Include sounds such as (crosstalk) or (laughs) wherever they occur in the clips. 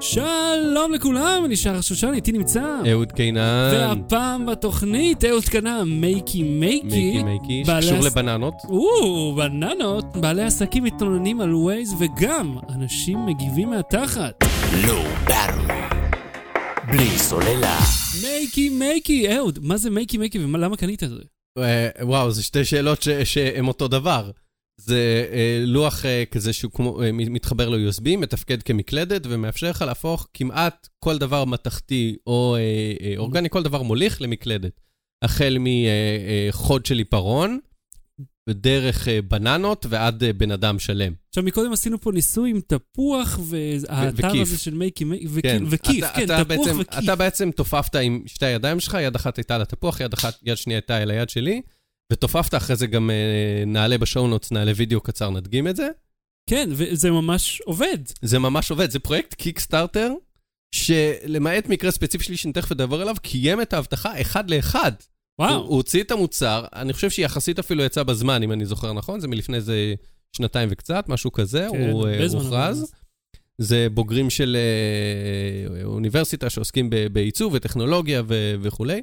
שלום לכולם, אני שחר שושן, איתי נמצא. אהוד קינן. והפעם בתוכנית אהוד קנה Makey Makey. Makey Makey, שקשור לבננות. או, בננות. בעלי עסקים מתלוננים על ווייז, וגם אנשים מגיבים מהתחת. Low battery. בלי סוללה. Makey Makey, אהוד, מה זה Makey Makey ולמה קנית את זה? אה, וואו, זה שתי שאלות שהן אותו דבר. זה אה, לוח אה, כזה שהוא כמו, אה, מתחבר ל-USB, מתפקד כמקלדת, ומאפשר לך להפוך כמעט כל דבר מתכתי או אה, אה, אורגני, כל דבר מוליך למקלדת. החל מחוד של עיפרון, ודרך אה, בננות ועד אה, בן אדם שלם. עכשיו, מקודם עשינו פה ניסוי עם תפוח, והאתר וכיף. הזה של Makey Makey, וכי- כן, וכיף, אתה- כן, אתה תפוח בעצם- וכיף. אתה בעצם תופפת עם שתי הידיים שלך, יד אחת הייתה על התפוח, יד אחת, יד שנייה הייתה אל היד שלי, ותופפת, אחרי זה גם אה, נעלה ב show notes, נעלה וידאו קצר, נדגים את זה. כן, וזה ממש עובד. זה ממש עובד, זה פרויקט Kickstarter, שלמעט מקרה ספציפי שלי שאני תכף אדבר עליו, קיים את ההבטחה אחד לאחד. הוא, וואו. הוא הוציא את המוצר, אני חושב שיחסית אפילו יצא בזמן, אם אני זוכר נכון, זה מלפני איזה שנתיים וקצת, משהו כזה, כן, הוא אה, הוכרז. זה בוגרים של אה, אוניברסיטה שעוסקים בעיצוב וטכנולוגיה ו- וכולי.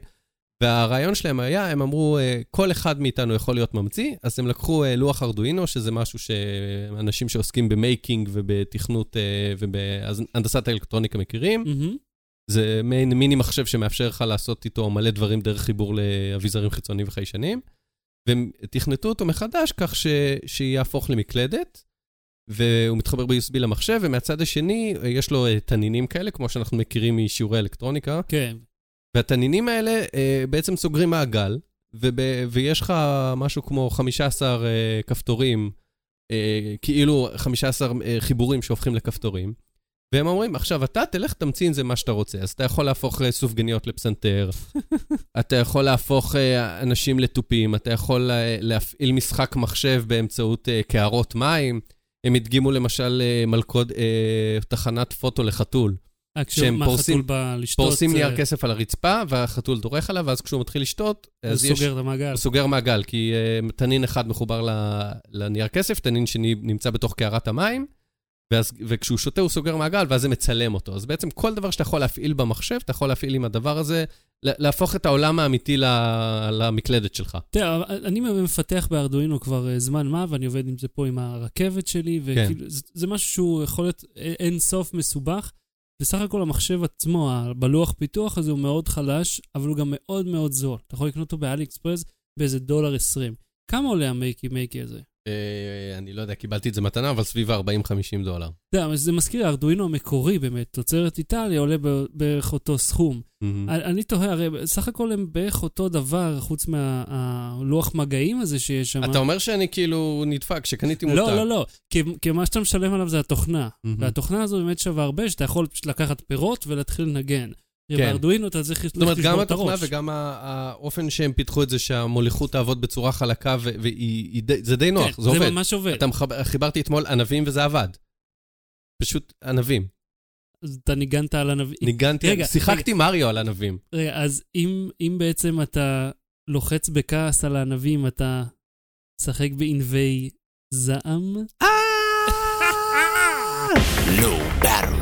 והרעיון שלהם היה, הם אמרו, אה, כל אחד מאיתנו יכול להיות ממציא, אז הם לקחו אה, לוח ארדואינו, שזה משהו שאנשים שעוסקים במייקינג ובתכנות אה, ובהנדסת האלקטרוניקה מכירים. מהמם. זה מעין מיני מחשב שמאפשר לך לעשות איתו מלא דברים דרך חיבור לאביזרים חיצוניים וחיישניים. והם תכנתו אותו מחדש כך ש... שיהפוך למקלדת, והוא מתחבר ב-USB למחשב, ומהצד השני יש לו תנינים כאלה, כמו שאנחנו מכירים משיעורי אלקטרוניקה, כן. והתנינים האלה אה, בעצם סוגרים מעגל, וב... ויש לך משהו כמו 15 אה, כפתורים, אה, כאילו 15 אה, חיבורים שהופכים לכפתורים. והם אומרים, עכשיו אתה תלך תמציא עם זה מה שאתה רוצה. אז אתה יכול להפוך אה, סופגניות לפסנתר, (laughs) אתה יכול להפוך אה, אנשים לתופים, אתה יכול אה, להפעיל משחק מחשב באמצעות קערות מים. הם הדגימו למשל מלכוד, תחנת פוטו לחתול. כשהוא שהם מה, פורסים- פורסים אה, נייר כסף על הרצפה, והחתול דורך עליו, ואז כשהוא מתחיל לשתות, הוא אז יש... סוגר את המעגל. הוא סוגר מעגל, כי uh, תנין אחד מחובר ל- לנייר כסף, תנין שני נמצא בתוך קערת המים, ואז, וכשהוא שותה הוא סוגר מעגל, ואז זה מצלם אותו. אז בעצם כל דבר שאתה יכול להפעיל במחשב, אתה יכול להפעיל עם הדבר הזה, לה- להפוך את העולם האמיתי למקלדת שלך. תראה, אני מפתח בארדואינו כבר אה, זמן מה, ואני עובד עם זה פה עם הרכבת שלי, וכאילו, זה, זה משהו שהוא יכול להיות אה, אין סוף מסובך. בסך הכל המחשב עצמו, בלוח פיתוח הזה הוא מאוד חלש, אבל הוא גם מאוד מאוד זול. אתה יכול לקנות אותו באלי אקספרס באיזה דולר עשרים. כמה עולה המייקי מייקי הזה? Uh, אני לא יודע, קיבלתי את זה מתנה, אבל סביב ה-40-50 דולר. אתה יודע, זה מזכיר, הארדואינו המקורי באמת, תוצרת איטליה עולה בערך אותו סכום. אני תוהה, הרי בסך הכל הם בערך אותו דבר, חוץ מהלוח מגעים הזה שיש שם. אתה אומר שאני כאילו נדפק, שקניתי מותג. לא, לא, לא. כי, מה שאתה משלם עליו זה התוכנה. והתוכנה הזו באמת שווה הרבה, שאתה יכול פשוט לקחת פירות ולהתחיל לנגן. כן. בארדואינו אתה צריך זאת אומרת, גם את התוכנה הראש. וגם האופן שהם פיתחו את זה, שהמוליכות תעבוד בצורה חלקה, ו- והיא- היא די- נוח, כן, זה עובד. זה ממש עובד. אתה מחבר, חיברתי אתמול ענבים וזה עבד. פשוט ענבים. אז אתה ניגנת על ענבים. ניגנתי, רגע, שיחקתי מריו על ענבים. רגע, אז אם, אם בעצם אתה לוחץ בכעס על הענבים, אתה משחק בענבי זעם? (laughs) באטל.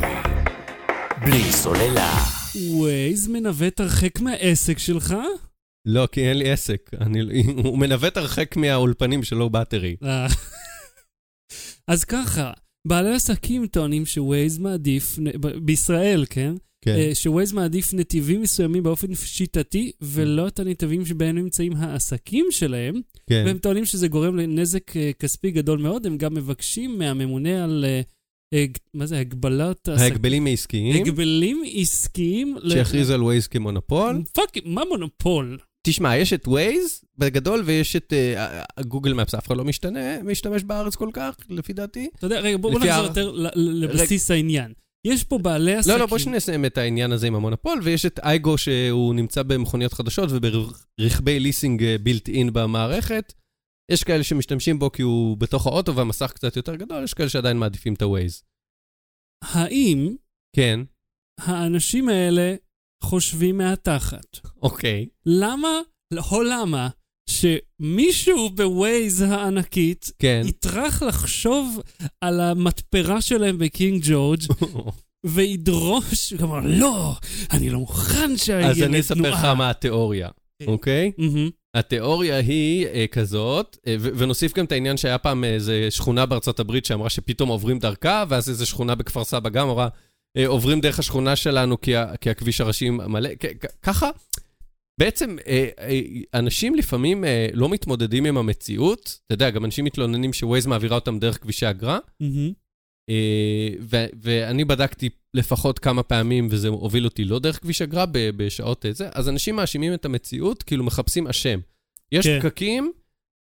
בלי סוללה. ווייז מנווט הרחק מהעסק שלך? לא, כי אין לי עסק. אני, הוא מנווט הרחק מהאולפנים שלו באטרי. אה. אז ככה, בעלי עסקים טוענים שווייז מעדיף, בישראל, כן? כן. אה, שווייז מעדיף נתיבים מסוימים באופן שיטתי, ולא את הנתיבים שבהם נמצאים העסקים שלהם, כן. והם טוענים שזה גורם לנזק אה, כספי גדול מאוד. הם גם מבקשים מהממונה על, הג- מה זה, הגבלת ההגבלים העסקיים, הגבלים עסקיים. ל- שיכריזו על Waze כמונופול. fuck, מה מונופול? תשמע, יש את Waze בגדול, ויש את אה, Google Maps, אף אחד לא משתנה, משתמש בארץ כל כך, לפי דעתי. אתה יודע, רגע, בוא בוא לפי נחזור יותר ל- ל- לבסיס העניין. יש פה בעלי עסקים... לא, לא, בוא שנסיים את העניין הזה עם המונופול, ויש את iGO שהוא נמצא במכוניות חדשות וברכבי ליסינג built in במערכת. יש כאלה שמשתמשים בו כי הוא בתוך האוטו והמסך קצת יותר גדול, יש כאלה שעדיין מעדיפים את ה-Waze. האם כן, האנשים האלה חושבים מהתחת? אוקיי. למה, לא למה, שמישהו בווייז הענקית כן. יטרח לחשוב על המתפרה שלהם בקינג ג'ורג' (laughs) וידרוש, כלומר, לא, אני לא מוכן שיהיה אז אני אספר לך מה התיאוריה, כן. אוקיי? מהמם. התיאוריה היא אה, כזאת, אה, ונוסיף גם את העניין שהיה פעם איזה שכונה בארצות הברית שאמרה שפתאום עוברים דרכה, ואז איזו שכונה בכפר סבא גם אמרה, אה, עוברים דרך השכונה שלנו כי, הכביש הראשי מלא. ככה, בעצם אנשים לפעמים לא מתמודדים עם המציאות. אתה יודע, גם אנשים מתלוננים שווייז מעבירה אותם דרך כבישי אגרה. ואני בדקתי לפחות כמה פעמים, וזה הוביל אותי לא דרך כביש אגרה ב- בשעות אה, זה, אז אנשים מאשימים את המציאות, כאילו מחפשים אשם. יש כן. פקקים,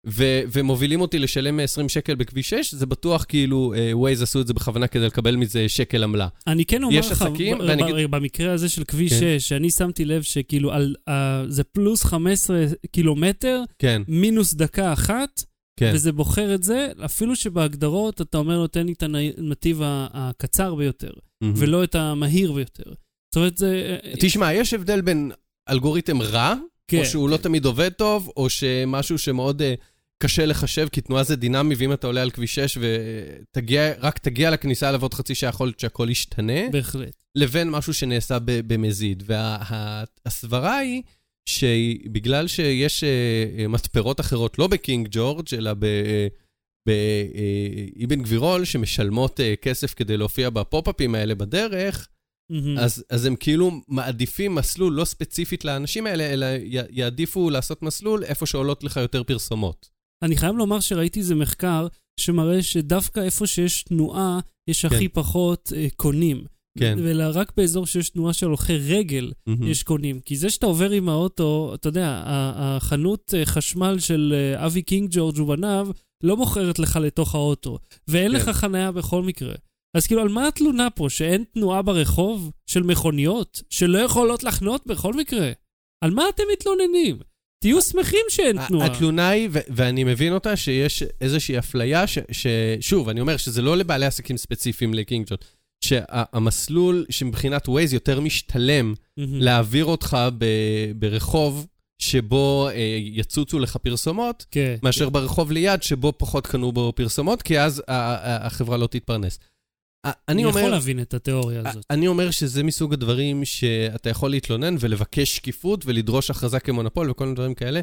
ו- ומובילים אותי לשלם 20 שקל בכביש 6, זה בטוח כאילו ווייז עשו את זה בכוונה כדי לקבל מזה שקל עמלה. אני כן אומר לך, עסקים, ב- ואני ב- במקרה הזה של כביש כן. 6, שאני שמתי לב שכאילו על, uh, זה פלוס 15 קילומטר, כן, מינוס דקה אחת, כן. וזה בוחר את זה, אפילו שבהגדרות אתה אומר לו, תן לי את הנתיב הקצר ביותר. ולא את המהיר ביותר. זאת אומרת, זה... תשמע, יש הבדל בין אלגוריתם רע, כן, או שהוא לא תמיד עובד טוב, או שמשהו שמאוד אה, קשה לחשב, כי תנועה זה דינמי, ואם אתה עולה על כביש 6 ורק תגיע לכניסה לעבוד חצי שעה, יכול להיות שהכל ישתנה, בהחלט. לבין משהו שנעשה במזיד. והסברה היא שבגלל שיש אה, אה, מתפרות אחרות, לא בקינג ג'ורג', אלא ב... אה, באבן גבירול, שמשלמות אה, כסף כדי להופיע בפופ-אפים האלה בדרך, מהמם. אז, אז הם כאילו מעדיפים מסלול לא ספציפית לאנשים האלה, אלא י- יעדיפו לעשות מסלול איפה שעולות לך יותר פרסומות. אני חייב לומר שראיתי איזה מחקר שמראה שדווקא איפה שיש תנועה, יש הכי פחות אה, קונים. כן. אלא רק באזור שיש תנועה של הולכי רגל, מהמם. יש קונים. כי זה שאתה עובר עם האוטו, אתה יודע, החנות אה, חשמל של אה, אבי קינג ג'ורג' ובניו לא מוכרת לך לתוך האוטו, ואין כן. לך חניה בכל מקרה. אז כאילו, על מה התלונה פה? שאין תנועה ברחוב של מכוניות? שלא יכולות לחנות בכל מקרה? על מה אתם מתלוננים? תהיו שמחים שאין תנועה. התלונה היא, ו- ואני מבין אותה, שיש איזושהי אפליה, ש- ששוב, אני אומר שזה לא לבעלי עסקים ספציפיים לקינג ג'ורג', שהמסלול שמבחינת ווייז יותר משתלם. להעביר אותך ב- ברחוב שבו אה, יצוצו לך פרסומות, כן. מאשר ברחוב ליד, שבו פחות קנו בו פרסומות, כי אז החברה לא תתפרנס. ה- אני אני יכול אומר, להבין את התיאוריה הזאת. אני אומר שזה מסוג הדברים שאתה יכול להתלונן ולבקש שקיפות ולדרוש הכרזה כמונופול וכל מיני דברים כאלה.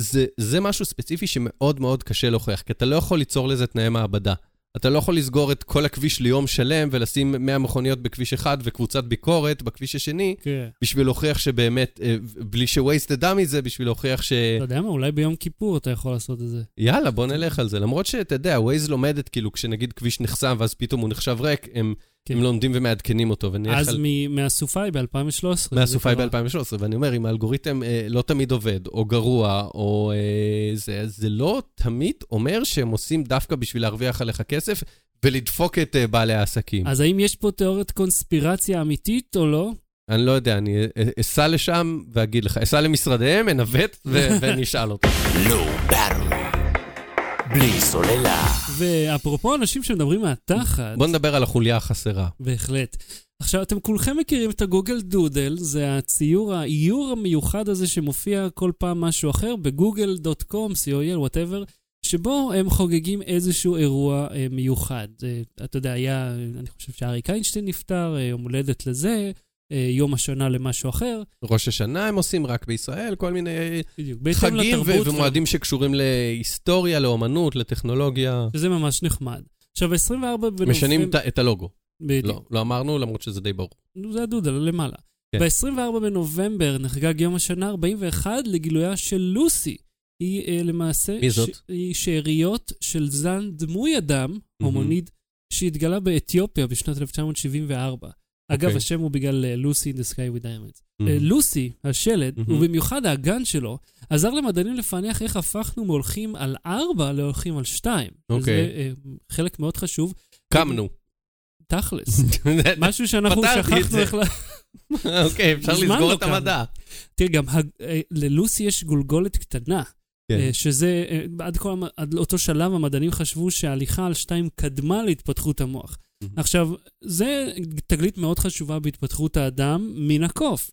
זה, זה משהו ספציפי שמאוד מאוד קשה להוכיח, כי אתה לא יכול ליצור לזה תנאי מעבדה. אתה לא יכול לסגור את כל הכביש ליום שלם ולשים 100 מכוניות בכביש אחד וקבוצת ביקורת בכביש השני, כן. בשביל להוכיח שבאמת, אה, בלי שווייז תדע מזה, בשביל להוכיח ש... אתה יודע מה, אולי ביום כיפור אתה יכול לעשות את זה. יאללה, בוא נלך על זה. למרות שאתה יודע, ווייז לומדת, כאילו, כשנגיד כביש נחסם ואז פתאום הוא נחשב ריק, הם, כן. הם לומדים ומעדכנים אותו. אז על... מ- מהסופאי ב-2013. מהסופאי ב-2013, ואני אומר, אם האלגוריתם אה, לא תמיד עובד, או גרוע, או אה, זה, זה לא תמיד אומר שהם עושים דווקא בשביל להרוויח עליך כסף ולדפוק את אה, בעלי העסקים. אז האם יש פה תיאוריית קונספירציה אמיתית או לא? אני לא יודע, אני אה, אסע לשם ואגיד לך, אסע למשרדיהם, אנווט ו-. (laughs) Low Battery. בלי סוללה. ואפרופו אנשים שמדברים מהתחת, בוא נדבר על החוליה החסרה. בהחלט. עכשיו, אתם כולכם מכירים את ה Google Doodle, זה הציור, האיור המיוחד הזה שמופיע כל פעם משהו אחר ב Google.com, co.il, whatever, שבו הם חוגגים איזשהו אירוע אה, מיוחד. אה, אתה יודע, היה, אני חושב שאריק איינשטיין נפטר, אה, יום הולדת לזה, יום השנה למשהו אחר. ראש השנה הם עושים רק בישראל, כל מיני בדיוק. חגים ו- ומועדים שקשורים להיסטוריה, לאומנות, לטכנולוגיה. שזה ממש נחמד. עכשיו, ב-24 בנובמבר... משנים את הלוגו. בדיוק. לא, לא אמרנו, למרות שזה די ברור. זה הדודה, למעלה. כן. ב-24 בנובמבר נחגג יום השנה 41 לגילויה של לוסי. היא אה, למעשה... מי זאת? ש... היא שאריות של זן דמוי אדם, הומוניד, שהתגלה באתיופיה בשנת 1974. אגב, אוקיי. השם הוא בגלל אה, לוסי in the sky with diamonds. אה, לוסי, השלד, מהמם. ובמיוחד האגן שלו, עזר למדענים לפענח איך הפכנו מהולכים על ארבע להולכים על שתיים. אוקיי. וזה אה, חלק מאוד חשוב. קמנו. תכלס. (laughs) משהו שאנחנו שכחנו זה. איך ל... (laughs) אוקיי, אפשר לסגור את המדע. תראה, גם ללוסי יש גולגולת קטנה, כן. שזה, עד, כל, עד אותו שלב המדענים חשבו שההליכה על שתיים קדמה להתפתחות המוח. מהמם. עכשיו, זה תגלית מאוד חשובה בהתפתחות האדם מן הקוף.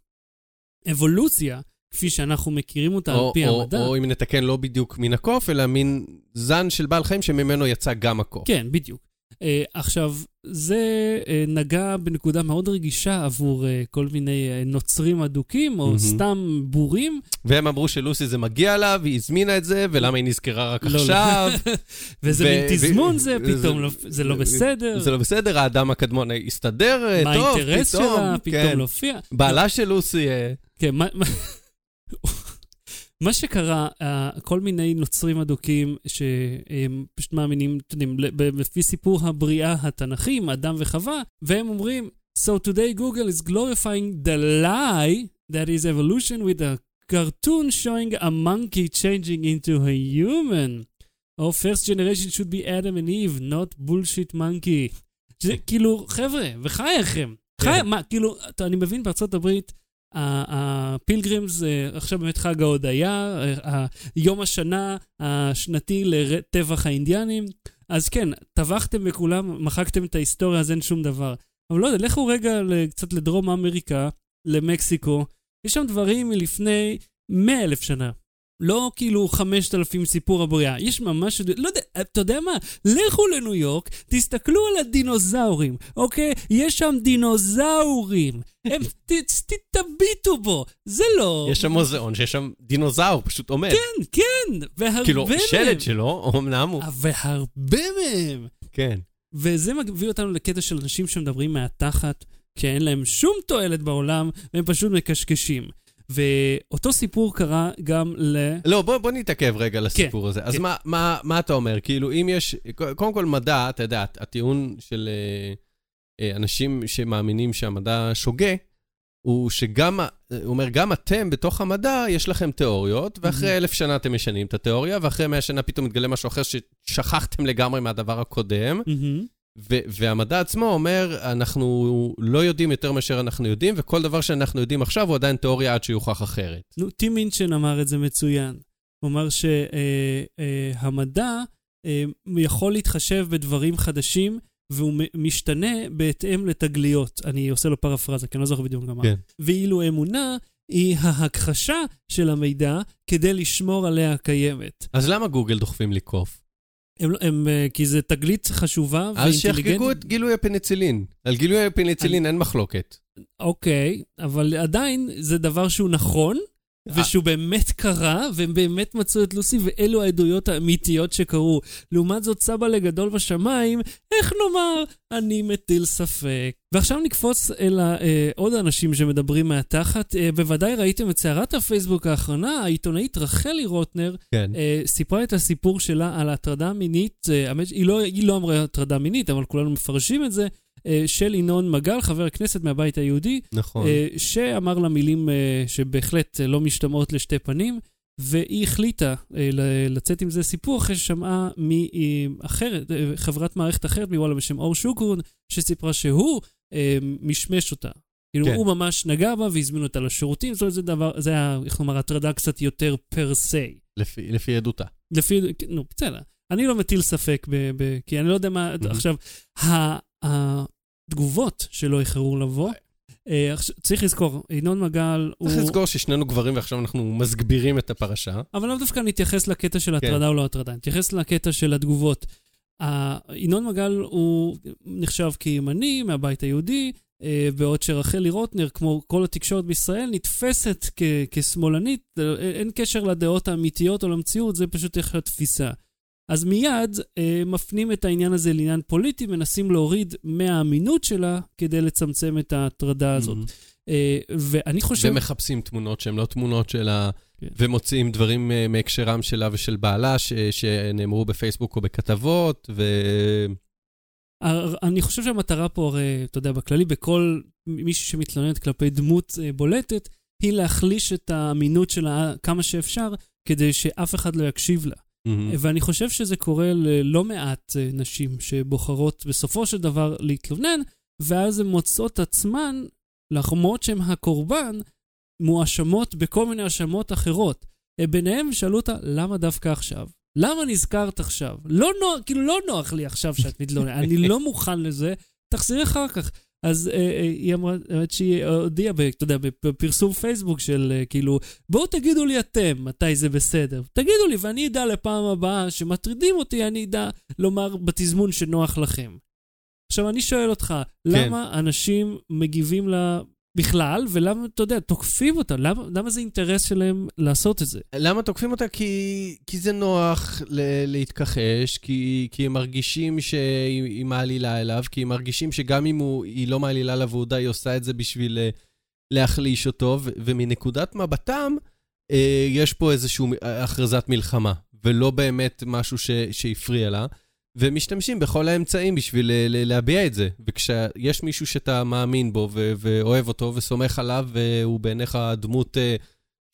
אבולוציה, כפי שאנחנו מכירים אותה על או- פי או- המדע, או אם נתקן, לא בדיוק מן הקוף, אלא מין זן של בעל חיים שממנו יצא גם הקוף. כן, בדיוק. אה, עכשיו, זה אה, נגע בנקודה מאוד רגישה עבור אה, כל מיני נוצרים אדוקים, או מהמם. סתם בורים. והם אמרו שלוסי זה מגיע לה, והיא הזמינה את זה, ולמה היא נזכרה רק לא, לא. עכשיו. (laughs) ואיזה ו- מין תזמון זה, פתאום לא- זה לא בסדר. זה לא בסדר, האדם הקדמון הסתדר, אה, מה טוב, האינטרס פתאום, שלה פתאום כן. להופיע? בעלה של לוסי, כן, מה... (laughs) מה- שקרה, אה, כל מיני נוצרים אדוקים שהם פשוט מאמינים, אתם יודעים, לפי סיפור הבריאה התנ"כי, עם אדם וחווה, והם אומרים, So today Google is glorifying the lie that is evolution with a cartoon showing a monkey changing into a human. Our first generation should be Adam and Eve, not bullshit monkey. שזה כאילו, חבר'ה, בחייכם. חי... כן. מה, כאילו, אתה- אני מבין, בארצות הברית, הפילגרימס, אה, עכשיו באמת חג ההודיה, אה, יום השנה השנתי לטבח האינדיאנים. אז כן, טבחתם בכולם, מחקתם את ההיסטוריה, אז אין שום דבר. אבל לא יודע, לכו רגע קצת לדרום אמריקה, למקסיקו, יש שם דברים מלפני 100 אלף שנה. לא כאילו 5,000 סיפור הבריאה, יש ממש, לא יודע, אתה יודע מה? לכו לניו יורק, תסתכלו על הדינוזאורים, אוקיי? יש שם דינוזאורים. הם, (laughs) ת, ת, תביטו בו, זה לא... יש שם מוזיאון שיש שם דינוזאור, פשוט עומד. כן, כן, והרבה כאילו, מהם. שלד שלו, אמנם הוא... והרבה מהם. כן. וזה מביא אותנו לקטע של אנשים שמדברים מהתחת, שאין להם שום תועלת בעולם, והם פשוט מקשקשים. ואותו סיפור קרה גם ל... לא, בוא, בוא נתעכב רגע לסיפור הזה. אז כן. מה, מה, מה אתה אומר? כאילו, אם יש... קודם כל, מדע, אתה יודע, הטיעון של אה, אה, אנשים שמאמינים שהמדע שוגה, הוא שגם, הוא אומר, גם אתם בתוך המדע, יש לכם תיאוריות, ואחרי. אלף שנה אתם משנים את התיאוריה, ואחרי מאה שנה פתאום מתגלה משהו אחר ששכחתם לגמרי מהדבר הקודם. והמדע עצמו אומר, אנחנו לא יודעים יותר מאשר אנחנו יודעים, וכל דבר שאנחנו יודעים עכשיו הוא עדיין תיאוריה עד שיוכח אחרת. נו, טים מינצ'ן אמר את זה מצוין. הוא אמר שהמדע יכול להתחשב בדברים חדשים, והוא משתנה בהתאם לתגליות. אני עושה לו פרפרזה, כי אני לא זוכר בדיוק מה. כן. ואילו אמונה היא ההכחשה של המידע כדי לשמור עליה קיימת. אז למה גוגל דוחפים לי קוף? הם, לא- הם, אה, כי זה תגלית חשובה אז שיחגגו ואינטליגנטית. את גילוי הפניצילין. על גילוי הפניצילין אין מחלוקת. אוקיי, אבל עדיין זה דבר שהוא נכון. ושהוא באמת קרה, והם באמת מצאו את לוסי, ואלו העדויות האמיתיות שקרו. לעומת זאת, סבא לגדול בשמיים, איך נאמר, אני מטיל ספק. ועכשיו נקפוץ אל אה, עוד האנשים שמדברים מהתחת. אה, בוודאי ראיתם את סערת הפייסבוק האחרונה, העיתונאית רחלי רוטנר כן. אה, סיפרה את הסיפור שלה על הטרדה מינית, היא לא, היא לא אמרה הטרדה מינית, אבל כולנו מפרשים את זה, של ינון מגל, חבר הכנסת מהבית היהודי, נכון. אה, שאמר לה מילים אה, שבהחלט אה, לא משתמעות לשתי פנים, והיא החליטה אה, לצאת עם זה סיפור אחרי ששמעה מאחרת, אה, חברת מערכת אחרת מוואלה בשם אור שוקרון, שסיפרה שהוא אה, משמש אותה. כאילו, כן. הוא ממש נגע בה והזמין אותה לשירותים, זאת אומרת, זה דבר, זה היה, איך לומר, הטרדה קצת יותר פר סי. לפי לפי עדותה. לפי, נו, בסדר. אני לא מטיל ספק, ב, ב, כי אני לא יודע מה... Mhm. עכשיו, ה, התגובות שלא איחרו לבוא, אה, צריך לזכור, ינון מגל הוא... צריך לזכור ששנינו גברים ועכשיו אנחנו מסגבירים את הפרשה. אבל לאו דווקא נתייחס לקטע של כן. הטרדה או לא הטרדה, נתייחס לקטע של התגובות. ינון מגל הוא נחשב כימני מהבית היהודי, אה, בעוד שרחלי רוטנר, כמו כל התקשורת בישראל, נתפסת כ- כשמאלנית, אה, אין קשר לדעות האמיתיות או למציאות, זה פשוט איך התפיסה. אז מיד אה, מפנים את העניין הזה לעניין פוליטי, מנסים להוריד מהאמינות שלה כדי לצמצם את ההטרדה הזאת. אה, ואני חושב... ומחפשים תמונות שהן לא תמונות שלה, כן. ומוצאים דברים אה, מהקשרם שלה ושל בעלה ש- שנאמרו בפייסבוק או בכתבות, ו... אני חושב שהמטרה פה, הרי, אתה יודע, בכללי, בכל מישהי שמתלוננת כלפי דמות אה, בולטת, היא להחליש את האמינות שלה כמה שאפשר, כדי שאף אחד לא יקשיב לה. מהמם. ואני חושב שזה קורה ללא מעט אה, נשים שבוחרות בסופו של דבר להתלונן, ואז הן מוצאות עצמן, למרות שהן הקורבן, מואשמות בכל מיני האשמות אחרות. אה, ביניהם שאלו אותה, למה דווקא עכשיו? למה נזכרת עכשיו? לא נוח, כאילו לא נוח לי עכשיו שאת מתלוננת, אני לא מוכן לזה, תחזרי אחר כך. אז אה, אה, היא אמרה, שהיא הודיעה, ב- אתה יודע, בפרסום פייסבוק של אה, כאילו, בואו תגידו לי אתם מתי זה בסדר. תגידו לי, ואני אדע לפעם הבאה שמטרידים אותי, אני אדע לומר בתזמון שנוח לכם. עכשיו, אני שואל אותך, כן. למה אנשים מגיבים לה בכלל, ולמה, אתה יודע, תוקפים אותה? למה, למה זה אינטרס שלהם לעשות את זה? למה תוקפים אותה? כי, כי זה נוח ל- להתכחש, כי, כי הם מרגישים שהיא היא מעלילה אליו, כי הם מרגישים שגם אם הוא, היא לא מעלילה עליו ועודה, היא עושה את זה בשביל אה, להחליש אותו, ו- ומנקודת מבטם, אה, יש פה איזושהי הכרזת מלחמה, ולא באמת משהו ש- שהפריע לה. ומשתמשים בכל האמצעים בשביל ל- להביע את זה. וכשיש מישהו שאתה מאמין בו ואוהב אותו וסומך עליו, והוא בעיניך דמות אה,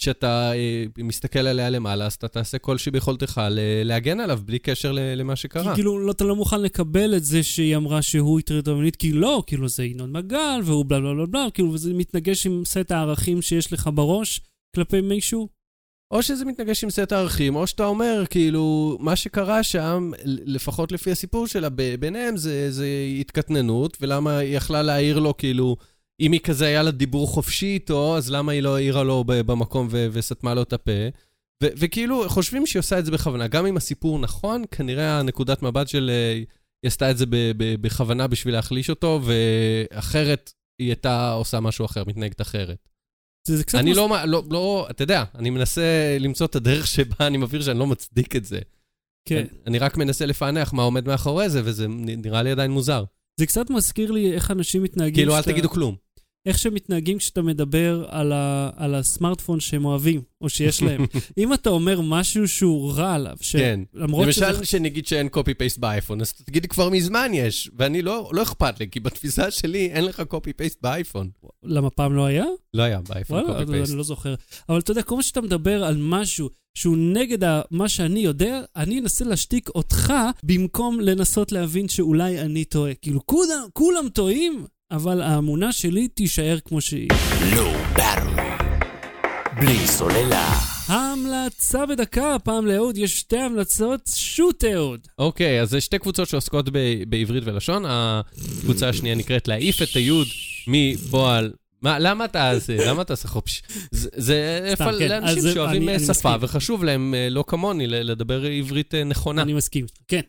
שאתה אה, מסתכל עליה למעלה, אז אתה תעשה כל שביכולתך להגן עליו בלי קשר למה כי שקרה. כאילו, לא, אתה לא מוכן לקבל את זה שהיא אמרה שהוא הטריד אותה מינית, כי לא, כאילו זה ינון מגל, והוא בלה בלה בלה בלה, כאילו, וזה מתנגש עם סט הערכים שיש לך בראש כלפי מישהו. או שזה מתנגש עם סט הערכים, או שאתה אומר, כאילו, מה שקרה שם, לפחות לפי הסיפור שלה, ביניהם זה, זה התקטננות, ולמה היא יכלה להעיר לו, כאילו, אם היא כזה היה לה דיבור חופשי איתו, אז למה היא לא העירה לו במקום ו- וסתמה לו את הפה? ו- וכאילו, חושבים שהיא עושה את זה בכוונה. גם אם הסיפור נכון, כנראה הנקודת מבט של... אה, היא עשתה את זה ב- ב- בכוונה בשביל להחליש אותו, ואחרת היא הייתה עושה משהו אחר, מתנהגת אחרת. זה, זה קצת... אני מס- לא, לא, לא, אתה יודע, אני מנסה למצוא את הדרך שבה אני מבהיר שאני לא מצדיק את זה. כן. אני, אני רק מנסה לפענח מה עומד מאחורי זה, וזה נראה לי עדיין מוזר. זה קצת מזכיר לי איך אנשים מתנהגים... כאילו, אל כשאתה- תגידו כלום. איך שהם מתנהגים כשאתה מדבר על, ה, על הסמארטפון שהם אוהבים, או שיש להם. (laughs) אם אתה אומר משהו שהוא רע עליו, כן. שלמרות שזה... למשל, שנגיד שאין קופי-פייסט באייפון, אז תגיד לי כבר מזמן יש, ואני לא, לא אכפת לי, כי בתפיסה שלי אין לך קופי-פייסט באייפון. למה פעם לא היה? לא היה באייפון וואלה, קופי-פייסט. אני לא זוכר. אבל אתה יודע, כל מה שאתה מדבר על משהו שהוא נגד ה- מה שאני יודע, אני אנסה להשתיק אותך במקום לנסות להבין שאולי אני טועה. כאילו, כולם, כולם טועים, אבל האמונה שלי תישאר כמו שהיא. לא ברור. בלי סוללה. ההמלצה בדקה, הפעם לאהוד יש שתי המלצות, שוט אהוד. אוקיי, אז זה שתי קבוצות שעוסקות ב- בעברית ולשון. הקבוצה השנייה נקראת להעיף את היוד מפועל. מה, למה אתה עושה? למה אתה עושה חופש? זה, איפה כן, לאנשים שאוהבים אני- אה, אני שפה, מסכים. וחשוב להם, אה, לא כמוני, לדבר עברית אה, נכונה. אני מסכים. כן.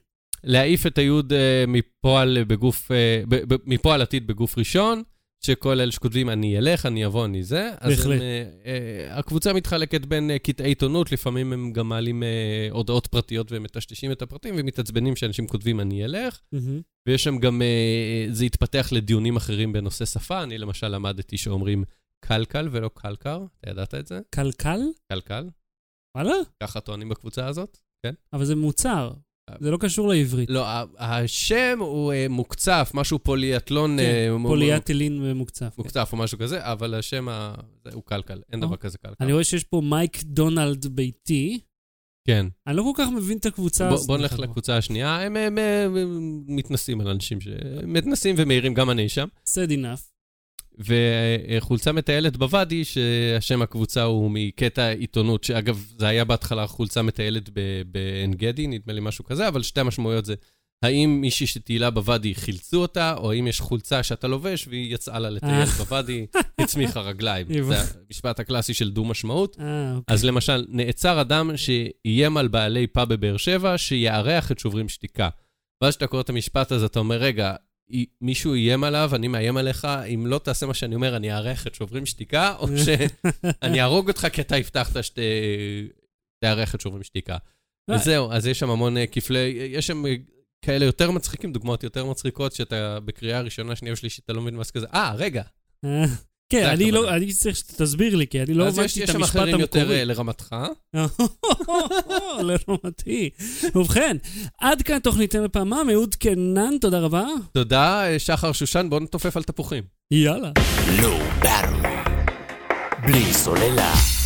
להעיף את היוד אה, מפועל בגוף, אה, ב- ב- מפועל עתיד בגוף ראשון, שכל אלה שכותבים אני אלך, אני אבוא, אני זה. אז בהחלט. הם, אה, אה, הקבוצה מתחלקת בין אה, קטעי עיתונות, לפעמים הם גם מעלים אה, הודעות פרטיות ומטשטשים את הפרטים, ומתעצבנים שאנשים כותבים אני אלך. מהמם. ויש שם גם, אה, זה התפתח לדיונים אחרים בנושא שפה. אני למשל למדתי שאומרים קלקל ולא קלקר, אתה ידעת את זה? קלקל? קלקל, וואלה? ככה טוענים בקבוצה הזאת. אבל זה מוצר. זה לא קשור לעברית. לא, השם הוא אה, מוקצף, משהו פוליאטלון אה, כן, מ- פוליאטילין מוקצף. כן. מוקצף או משהו כזה, אבל השם הוא קלקל, אין או. דבר כזה קלקל. אני רואה שיש פה מייק דונלד ביתי. כן. אני לא כל כך מבין את הקבוצה הזאת. בוא נלך. לקבוצה השנייה, הם מתנסים על אנשים ש... מתנסים ומעירים, גם אני שם. sad enough. וחולצה מטיילת בוואדי, שהשם הקבוצה הוא מקטע עיתונות, שאגב, זה היה בהתחלה חולצה מטיילת בעין גדי, נדמה לי משהו כזה, אבל שתי המשמעויות זה, האם מישהי שטיילה בוואדי חילצו אותה, או האם יש חולצה שאתה לובש והיא יצאה לה לטייל אה. בוואדי, (laughs) הצמיחה רגליים. זה המשפט הקלאסי של דו-משמעות. אה, אוקיי. אז למשל, נעצר אדם שאיים על בעלי פאב בבאר שבע, שיארח את שוברים שתיקה. ואז כשאתה קורא את המשפט הזה, אתה אומר, רגע, מישהו איים עליו, אני מאיים עליך, אם לא תעשה מה שאני אומר, אני אארח את שוברים שתיקה, או (laughs) שאני אהרוג אותך כי אתה הבטחת שתארח את שוברים שתיקה. אה. וזהו, אז יש שם המון אה, כפלי, יש שם אה, כאלה יותר מצחיקים, דוגמאות יותר מצחיקות, שאתה בקריאה ראשונה, שנייה ושלישית, אתה לא מבין מה זה כזה, אה, רגע. כן, אני לא. אני צריך שתסביר לי, כי אני לא אז יש הבנתי יש את שם המשפט אחרים יותר המקורי. אה, לרמתך. (laughs) לרמתי. ובכן, עד כאן תוכניתנו לפעמם, אהוד קנן, תודה רבה. תודה, אה, שחר שושן, בוא נתופף על תפוחים. יאללה. בלי סוללה.